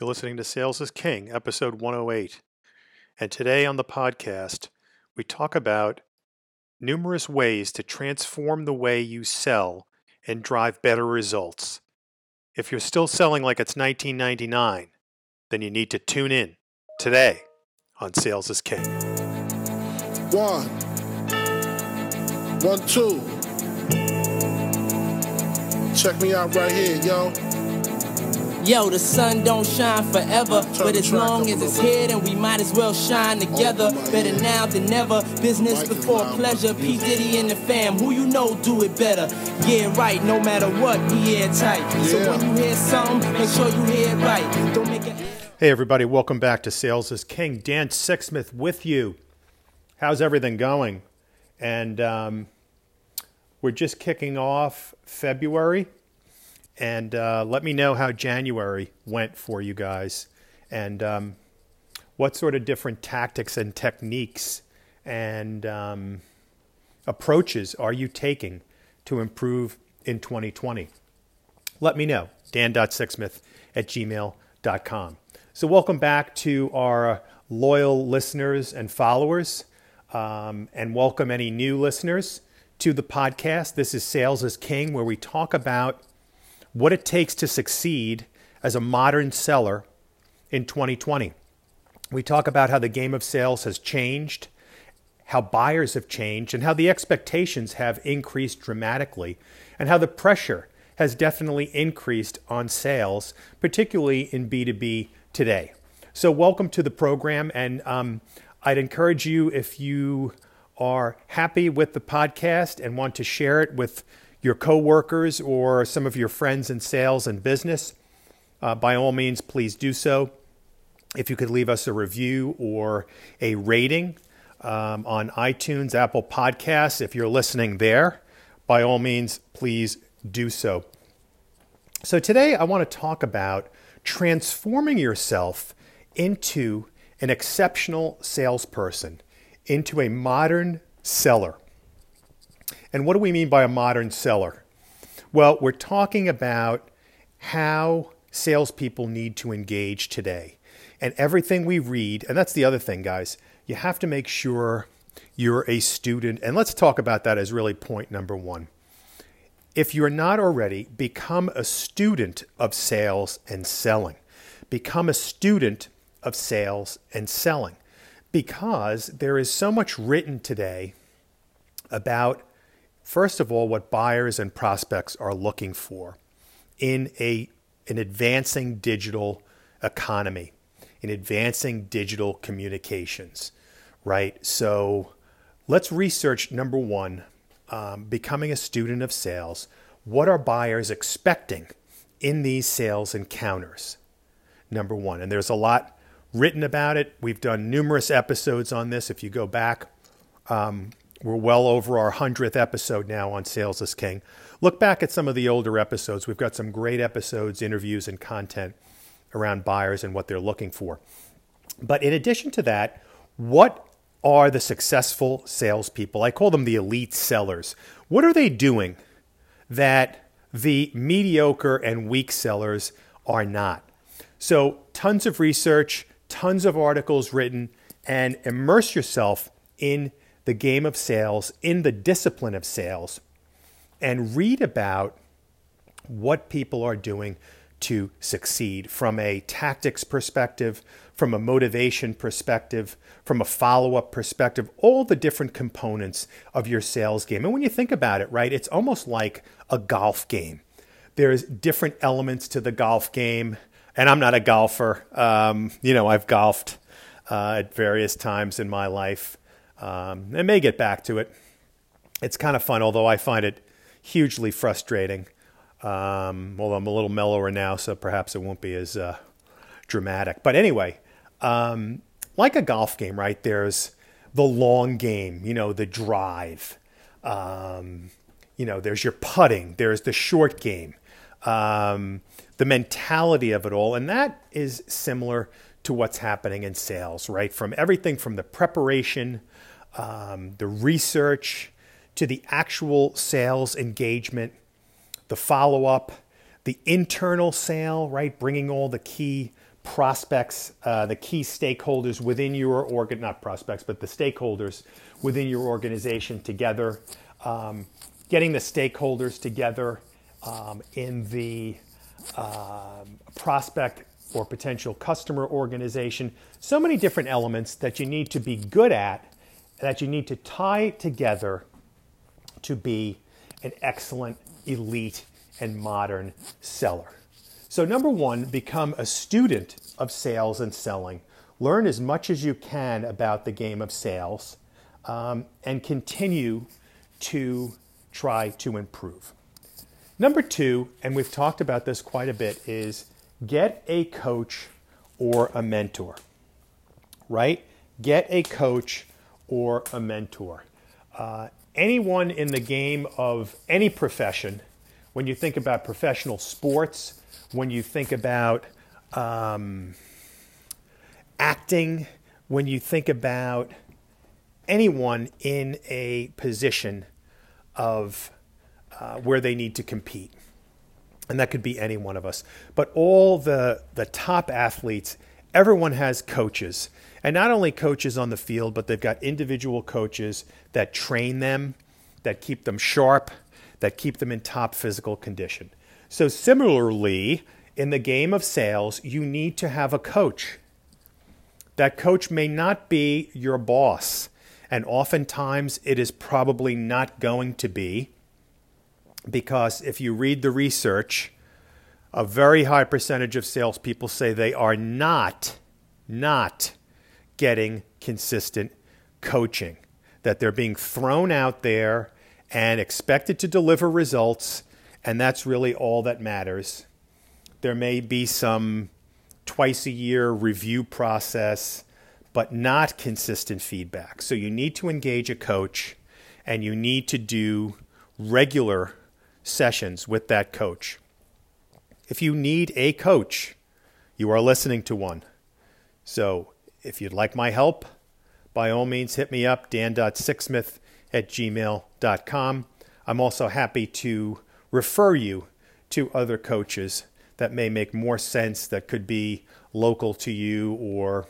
You're listening to Sales is King, episode 108. And today on the podcast, we talk about numerous ways to transform the way you sell and drive better results. If you're still selling like it's 1999, then you need to tune in today on Sales is King. One. One. Check me out right here, yo. Yo, the sun don't shine forever, but as long as it's here, then we might as well shine together. Better now than never. Business before pleasure. but P Diddy and the fam, who you know do it better. Yeah, right. No matter what, we airtight. So when you hear something, make sure you hear it right. Don't make it. Hey, everybody, welcome back to Sales is King. Dan Sixsmith with you. How's everything going? And um, we're just kicking off February. And uh, let me know how January went for you guys and um, what sort of different tactics and techniques and um, approaches are you taking to improve in 2020? let me know. Dan.sixsmith at gmail.com. So, welcome back to our loyal listeners and followers, um, and welcome any new listeners to the podcast. This is Sales is King, where we talk about what it takes to succeed as a modern seller in 2020. We talk about how the game of sales has changed, how buyers have changed, and how the expectations have increased dramatically, and how the pressure has definitely increased on sales, particularly in B2B today. So, welcome to the program, and um, I'd encourage you if you are happy with the podcast and want to share it with your coworkers or some of your friends in sales and business, uh, by all means, please do so if you could leave us a review or a rating um, on iTunes, Apple Podcasts, if you're listening there, by all means, please do so. So, today I want to talk about transforming yourself into an exceptional salesperson, into a modern seller. And what do we mean by a modern seller? Well, we're talking about how salespeople need to engage today. And everything we read, and that's the other thing, guys, you have to make sure you're a student. And let's talk about that as really point number one. If you're not already, become a student of sales and selling. Become a student of sales and selling because there is so much written today about, first of all, what buyers and prospects are looking for in a, an advancing digital economy, in advancing digital communications, right? So let's research number one, um, becoming a student of sales. What are buyers expecting in these sales encounters? Number one. And there's a lot written about it. We've done numerous episodes on this. If you go back, um, we're well over our 100th episode now on Sales is King. Look back at some of the older episodes. We've got some great episodes, interviews, and content around buyers and what they're looking for. But in addition to that, what are the successful salespeople? I call them the elite sellers. What are they doing that the mediocre and weak sellers are not? So, tons of research, tons of articles written, and immerse yourself in the game of sales, in the discipline of sales, and read about what people are doing to succeed from a tactics perspective, from a motivation perspective, from a follow up perspective, all the different components of your sales game. And when you think about it, right, it's almost like a golf game. There's different elements to the golf game. And I'm not a golfer. Um, you know, I've golfed uh, at various times in my life. Um, I may get back to it. It's kind of fun, although I find it hugely frustrating. Um, well, I'm a little mellower now, so perhaps it won't be as uh, dramatic. But anyway, um, like a golf game, right? There's the long game, you know, the drive. Um, you know, there's your putting, there's the short game, um, the mentality of it all. And that is similar to what's happening in sales, right? From everything from the preparation, um, the research, to the actual sales engagement, the follow up, the internal sale, right? Bringing all the key prospects, uh, the key stakeholders within your organ, not prospects, but the stakeholders within your organization together, um, getting the stakeholders together um, in the um, prospect or potential customer organization. So many different elements that you need to be good at, that you need to tie together to be an excellent, elite, and modern seller. So, number one, become a student of sales and selling. Learn as much as you can about the game of sales um, and continue to try to improve. Number two, and we've talked about this quite a bit, is get a coach or a mentor, right? Get a coach or a mentor. Uh, anyone in the game of any profession, when you think about professional sports, when you think about um, acting, when you think about anyone in a position of uh, where they need to compete. And that could be any one of us. But all the, the top athletes, everyone has coaches. And not only coaches on the field, but they've got individual coaches that train them, that keep them sharp, that keep them in top physical condition. So, similarly, in the game of sales, you need to have a coach. That coach may not be your boss, and oftentimes it is probably not going to be because if you read the research, a very high percentage of salespeople say they are not, not getting consistent coaching, that they're being thrown out there and expected to deliver results, and that's really all that matters. There may be some twice a year review process, but not consistent feedback. So you need to engage a coach and you need to do regular sessions with that coach. If you need a coach, you are listening to one. So if you'd like my help, by all means hit me up, dan.sixsmith at gmail.com. I'm also happy to refer you to other coaches that may make more sense, that could be local to you or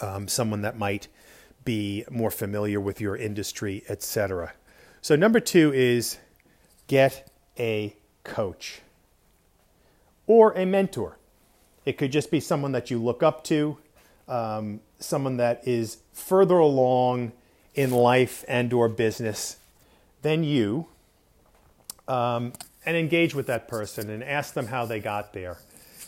um, someone that might be more familiar with your industry, etc. So, number two is get a coach or a mentor. It could just be someone that you look up to, um, someone that is further along in life and or business than you um, and engage with that person and ask them how they got there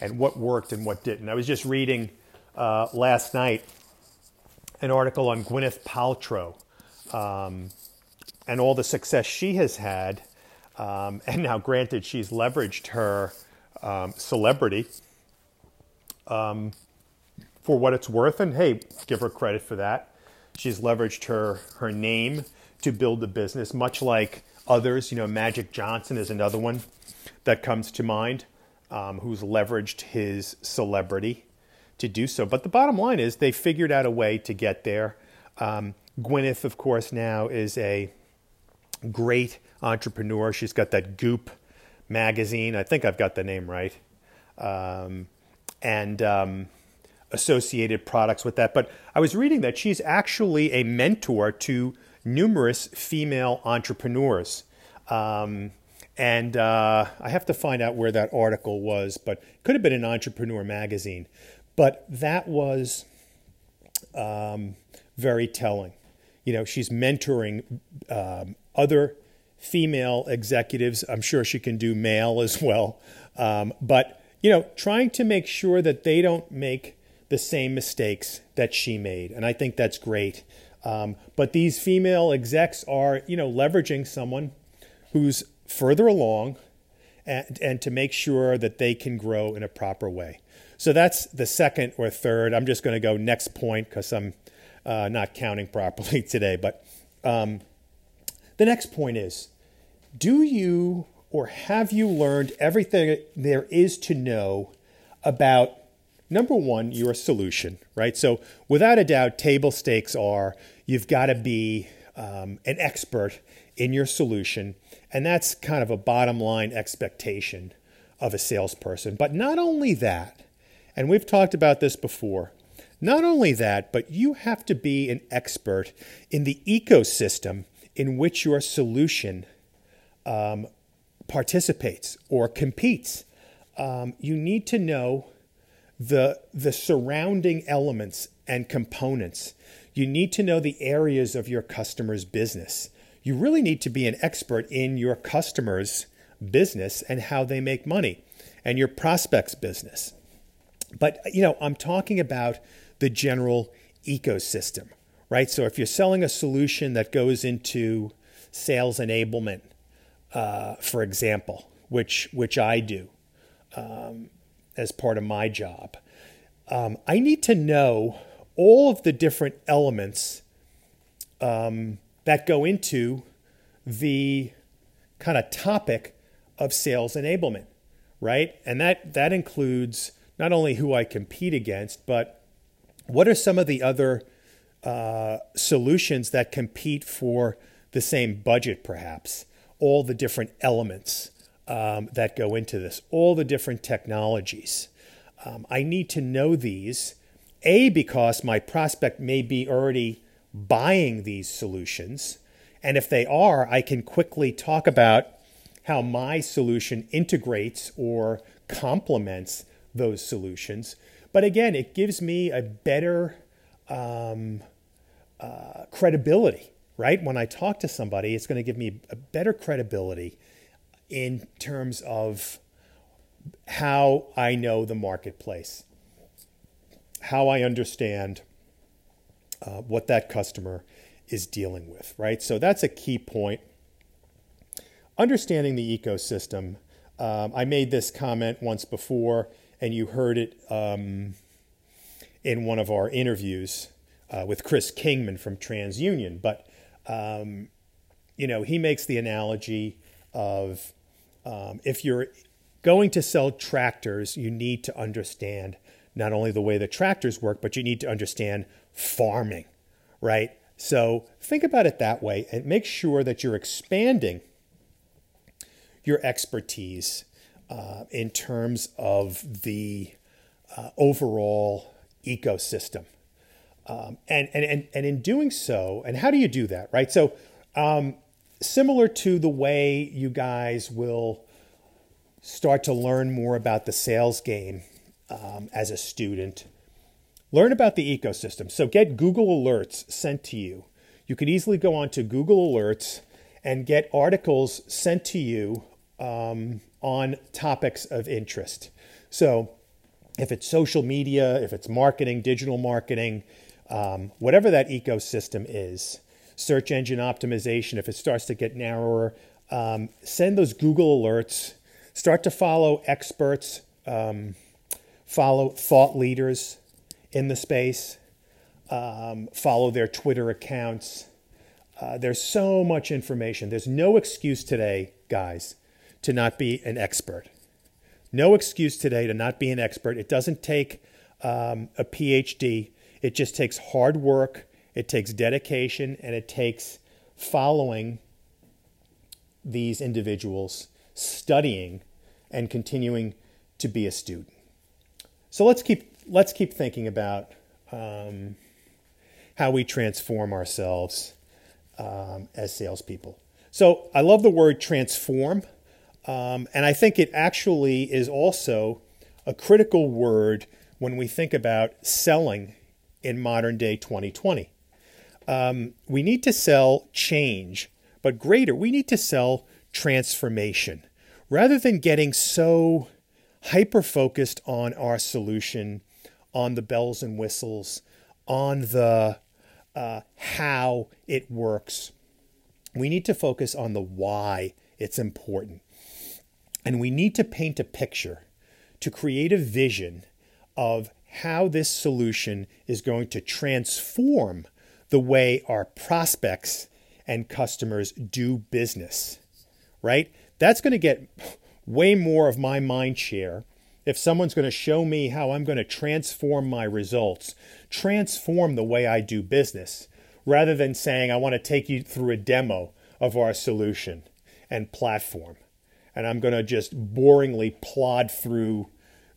and what worked and what didn't. I was just reading uh, last night an article on Gwyneth Paltrow um, and all the success she has had. Um, and now, granted, she's leveraged her um, celebrity um, for what it's worth, and hey, give her credit for that. She's leveraged her her name to build the business, much like others. You know, Magic Johnson is another one that comes to mind, um, who's leveraged his celebrity to do so. But the bottom line is they figured out a way to get there. Um, Gwyneth, of course, now is a great entrepreneur. She's got that Goop magazine. I think I've got the name right. Um, and um, associated products with that. But I was reading that she's actually a mentor to numerous female entrepreneurs. Um, and uh, I have to find out where that article was, but it could have been an entrepreneur magazine. But that was um, very telling. You know, she's mentoring um, other female executives. I'm sure she can do male as well. Um, but, you know, trying to make sure that they don't make the same mistakes that she made. And I think that's great. Um, but these female execs are, you know, leveraging someone who's further along and, and to make sure that they can grow in a proper way. So that's the second or third. I'm just going to go next point because I'm uh, not counting properly today. But um, the next point is do you or have you learned everything there is to know about number one, your solution, right? So, without a doubt, table stakes are you've got to be um, an expert in your solution. And that's kind of a bottom line expectation of a salesperson. But not only that, And we've talked about this before. Not only that, but you have to be an expert in the ecosystem in which your solution um, participates or competes. Um, you need to know the, the surrounding elements and components. You need to know the areas of your customer's business. You really need to be an expert in your customer's business and how they make money and your prospect's business. But, you know, I'm talking about the general ecosystem, right? So if you're selling a solution that goes into sales enablement, uh, for example, which, which I do um, as part of my job, um, I need to know all of the different elements um, that go into the kind of topic of sales enablement, right? And that that includes not only who I compete against, but what are some of the other uh, solutions that compete for the same budget, perhaps? All the different elements um, that go into this, all the different technologies. Um, I need to know these, A, because my prospect may be already buying these solutions. And if they are, I can quickly talk about how my solution integrates or complements those solutions. But again, it gives me a better um, uh, credibility, right? When I talk to somebody, it's going to give me a better credibility in terms of how I know the marketplace, how I understand uh, what that customer is dealing with, right? So that's a key point understanding the ecosystem. Um, I made this comment once before, and you heard it um, in one of our interviews uh, with Chris Kingman from TransUnion. But um, you know, he makes the analogy of um, if you're going to sell tractors, you need to understand not only the way the tractors work, but you need to understand farming, right? So think about it that way and make sure that you're expanding your expertise uh, in terms of the uh, overall ecosystem. Um, and, and, and, and in doing so, and how do you do that, right? So, um, similar to the way you guys will start to learn more about the sales game um, as a student, learn about the ecosystem. So, get Google Alerts sent to you. You could easily go onto Google Alerts and get articles sent to you um, on topics of interest. So, if it's social media, if it's marketing, digital marketing, um, whatever that ecosystem is, search engine optimization, if it starts to get narrower, um, send those Google alerts, start to follow experts, um, follow thought leaders in the space, um, follow their Twitter accounts. Uh, there's so much information. There's no excuse today, guys, to not be an expert. No excuse today to not be an expert. It doesn't take um, a PhD, it just takes hard work, it takes dedication, and it takes following these individuals, studying, and continuing to be a student. So let's keep let's keep thinking about um, how we transform ourselves um, as salespeople. So I love the word transform. Um, and I think it actually is also a critical word when we think about selling in modern day 2020. Um, we need to sell change, but greater, we need to sell transformation. Rather than getting so hyper focused on our solution, on the bells and whistles, on the uh, how it works, we need to focus on the why it's important. And we need to paint a picture to create a vision of how this solution is going to transform the way our prospects and customers do business, right? That's going to get way more of my mind share if someone's going to show me how I'm going to transform my results, transform the way I do business, rather than saying, I want to take you through a demo of our solution and platform and I'm going to just boringly plod through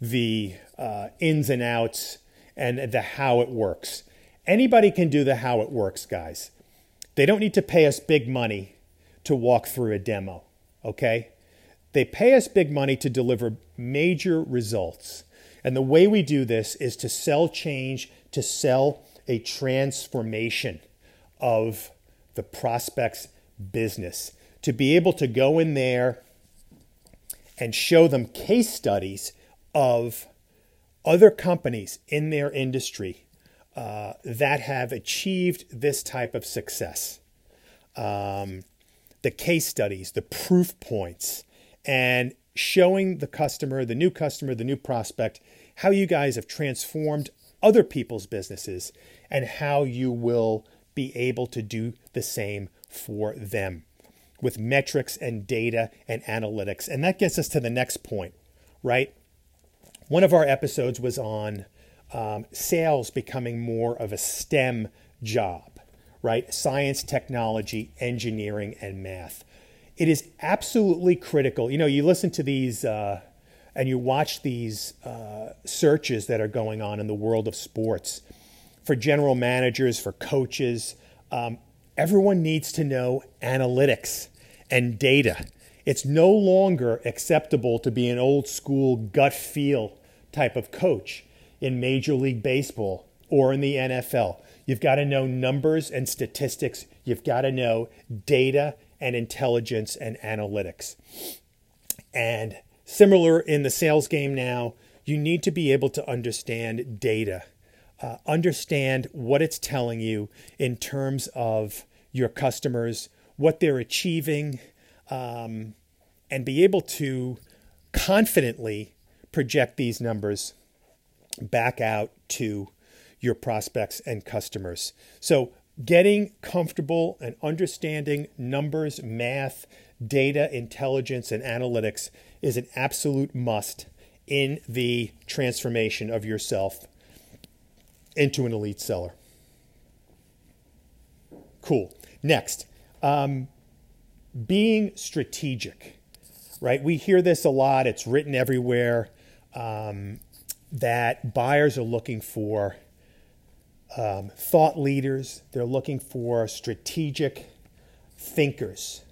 the uh, ins and outs and the how it works. Anybody can do the how it works, guys. They don't need to pay us big money to walk through a demo, okay? They pay us big money to deliver major results. And the way we do this is to sell change, to sell a transformation of the prospect's business, to be able to go in there and show them case studies of other companies in their industry uh, that have achieved this type of success. Um, the case studies, the proof points, and showing the customer, the new customer, the new prospect, how you guys have transformed other people's businesses and how you will be able to do the same for them with metrics and data and analytics. And that gets us to the next point, right? One of our episodes was on um, sales becoming more of a STEM job, right? Science, technology, engineering, and math. It is absolutely critical. You know, you listen to these uh, and you watch these uh, searches that are going on in the world of sports for general managers, for coaches. Um, everyone needs to know analytics and data. It's no longer acceptable to be an old school gut feel type of coach in Major League Baseball or in the NFL. You've got to know numbers and statistics. You've got to know data and intelligence and analytics. And similar in the sales game now, you need to be able to understand data, uh, understand what it's telling you in terms of your customers, what they're achieving, um, and be able to confidently project these numbers back out to your prospects and customers. So, getting comfortable and understanding numbers, math, data, intelligence, and analytics is an absolute must in the transformation of yourself into an elite seller. Cool. Next, um, being strategic, right? We hear this a lot, it's written everywhere um, that buyers are looking for um, thought leaders, they're looking for strategic thinkers.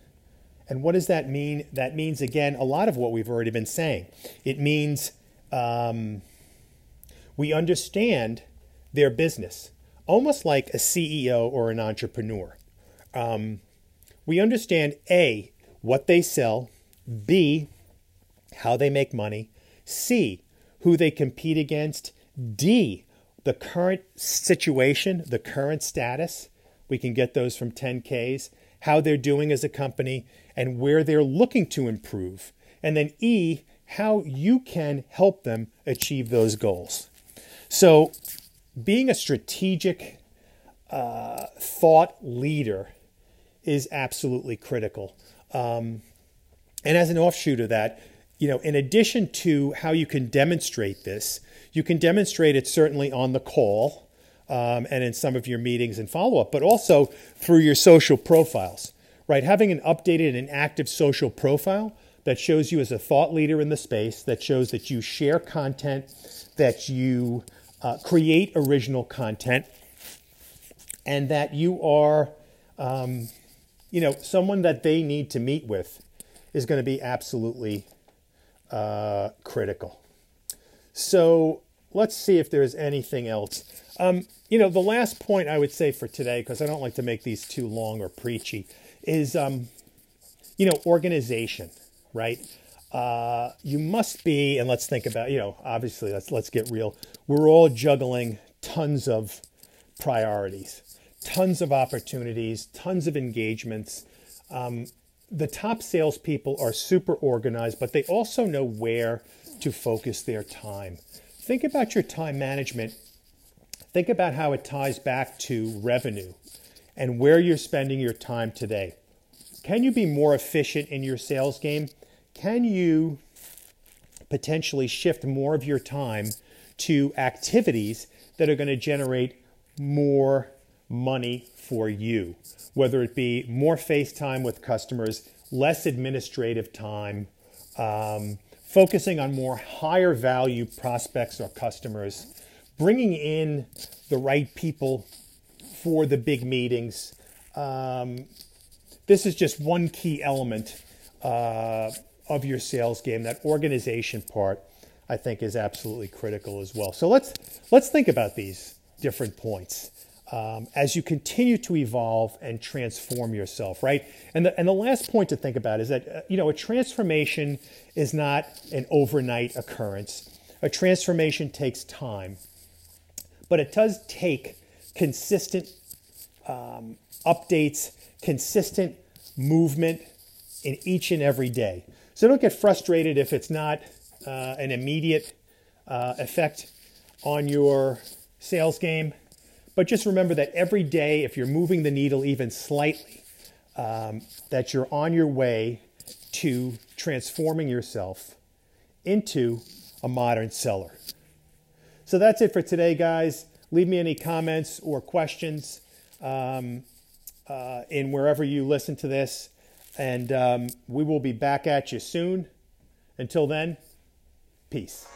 And what does that mean? That means, again, a lot of what we've already been saying. It means um, we understand their business, almost like a CEO or an entrepreneur. Um, we understand A, what they sell, B, how they make money, C, who they compete against, D, the current situation, the current status. We can get those from 10Ks, how they're doing as a company, and where they're looking to improve. And then E, how you can help them achieve those goals. So, being a strategic uh, thought leader is absolutely critical. Um, and as an offshoot of that, you know, in addition to how you can demonstrate this, you can demonstrate it certainly on the call um, and in some of your meetings and follow up, but also through your social profiles, right? Having an updated and active social profile that shows you as a thought leader in the space, that shows that you share content, that you uh, create original content, and that you are um, you know, someone that they need to meet with is going to be absolutely uh, critical. So let's see if there's anything else. Um, you know, the last point I would say for today, because I don't like to make these too long or preachy, is, um, you know, organization, right? Uh, you must be, and let's think about, you know, obviously, let's let's get real. We're all juggling tons of priorities tons of opportunities, tons of engagements. Um, the top salespeople are super organized, but they also know where to focus their time. Think about your time management. Think about how it ties back to revenue and where you're spending your time today. Can you be more efficient in your sales game? Can you potentially shift more of your time to activities that are going to generate more money for you, whether it be more face time with customers, less administrative time, um, focusing on more higher value prospects or customers, bringing in the right people for the big meetings. Um, this is just one key element uh, of your sales game. That organization part, I think, is absolutely critical as well. So let's let's think about these different points um, as you continue to evolve and transform yourself, right? And the, and the last point to think about is that, uh, you know, a transformation is not an overnight occurrence. A transformation takes time, but it does take consistent um, updates, consistent movement in each and every day. So don't get frustrated if it's not uh, an immediate uh, effect on your sales game but just remember that every day, if you're moving the needle even slightly, um, that you're on your way to transforming yourself into a modern seller. So that's it for today, guys. Leave me any comments or questions um, uh, in wherever you listen to this. And um, we will be back at you soon. Until then, peace.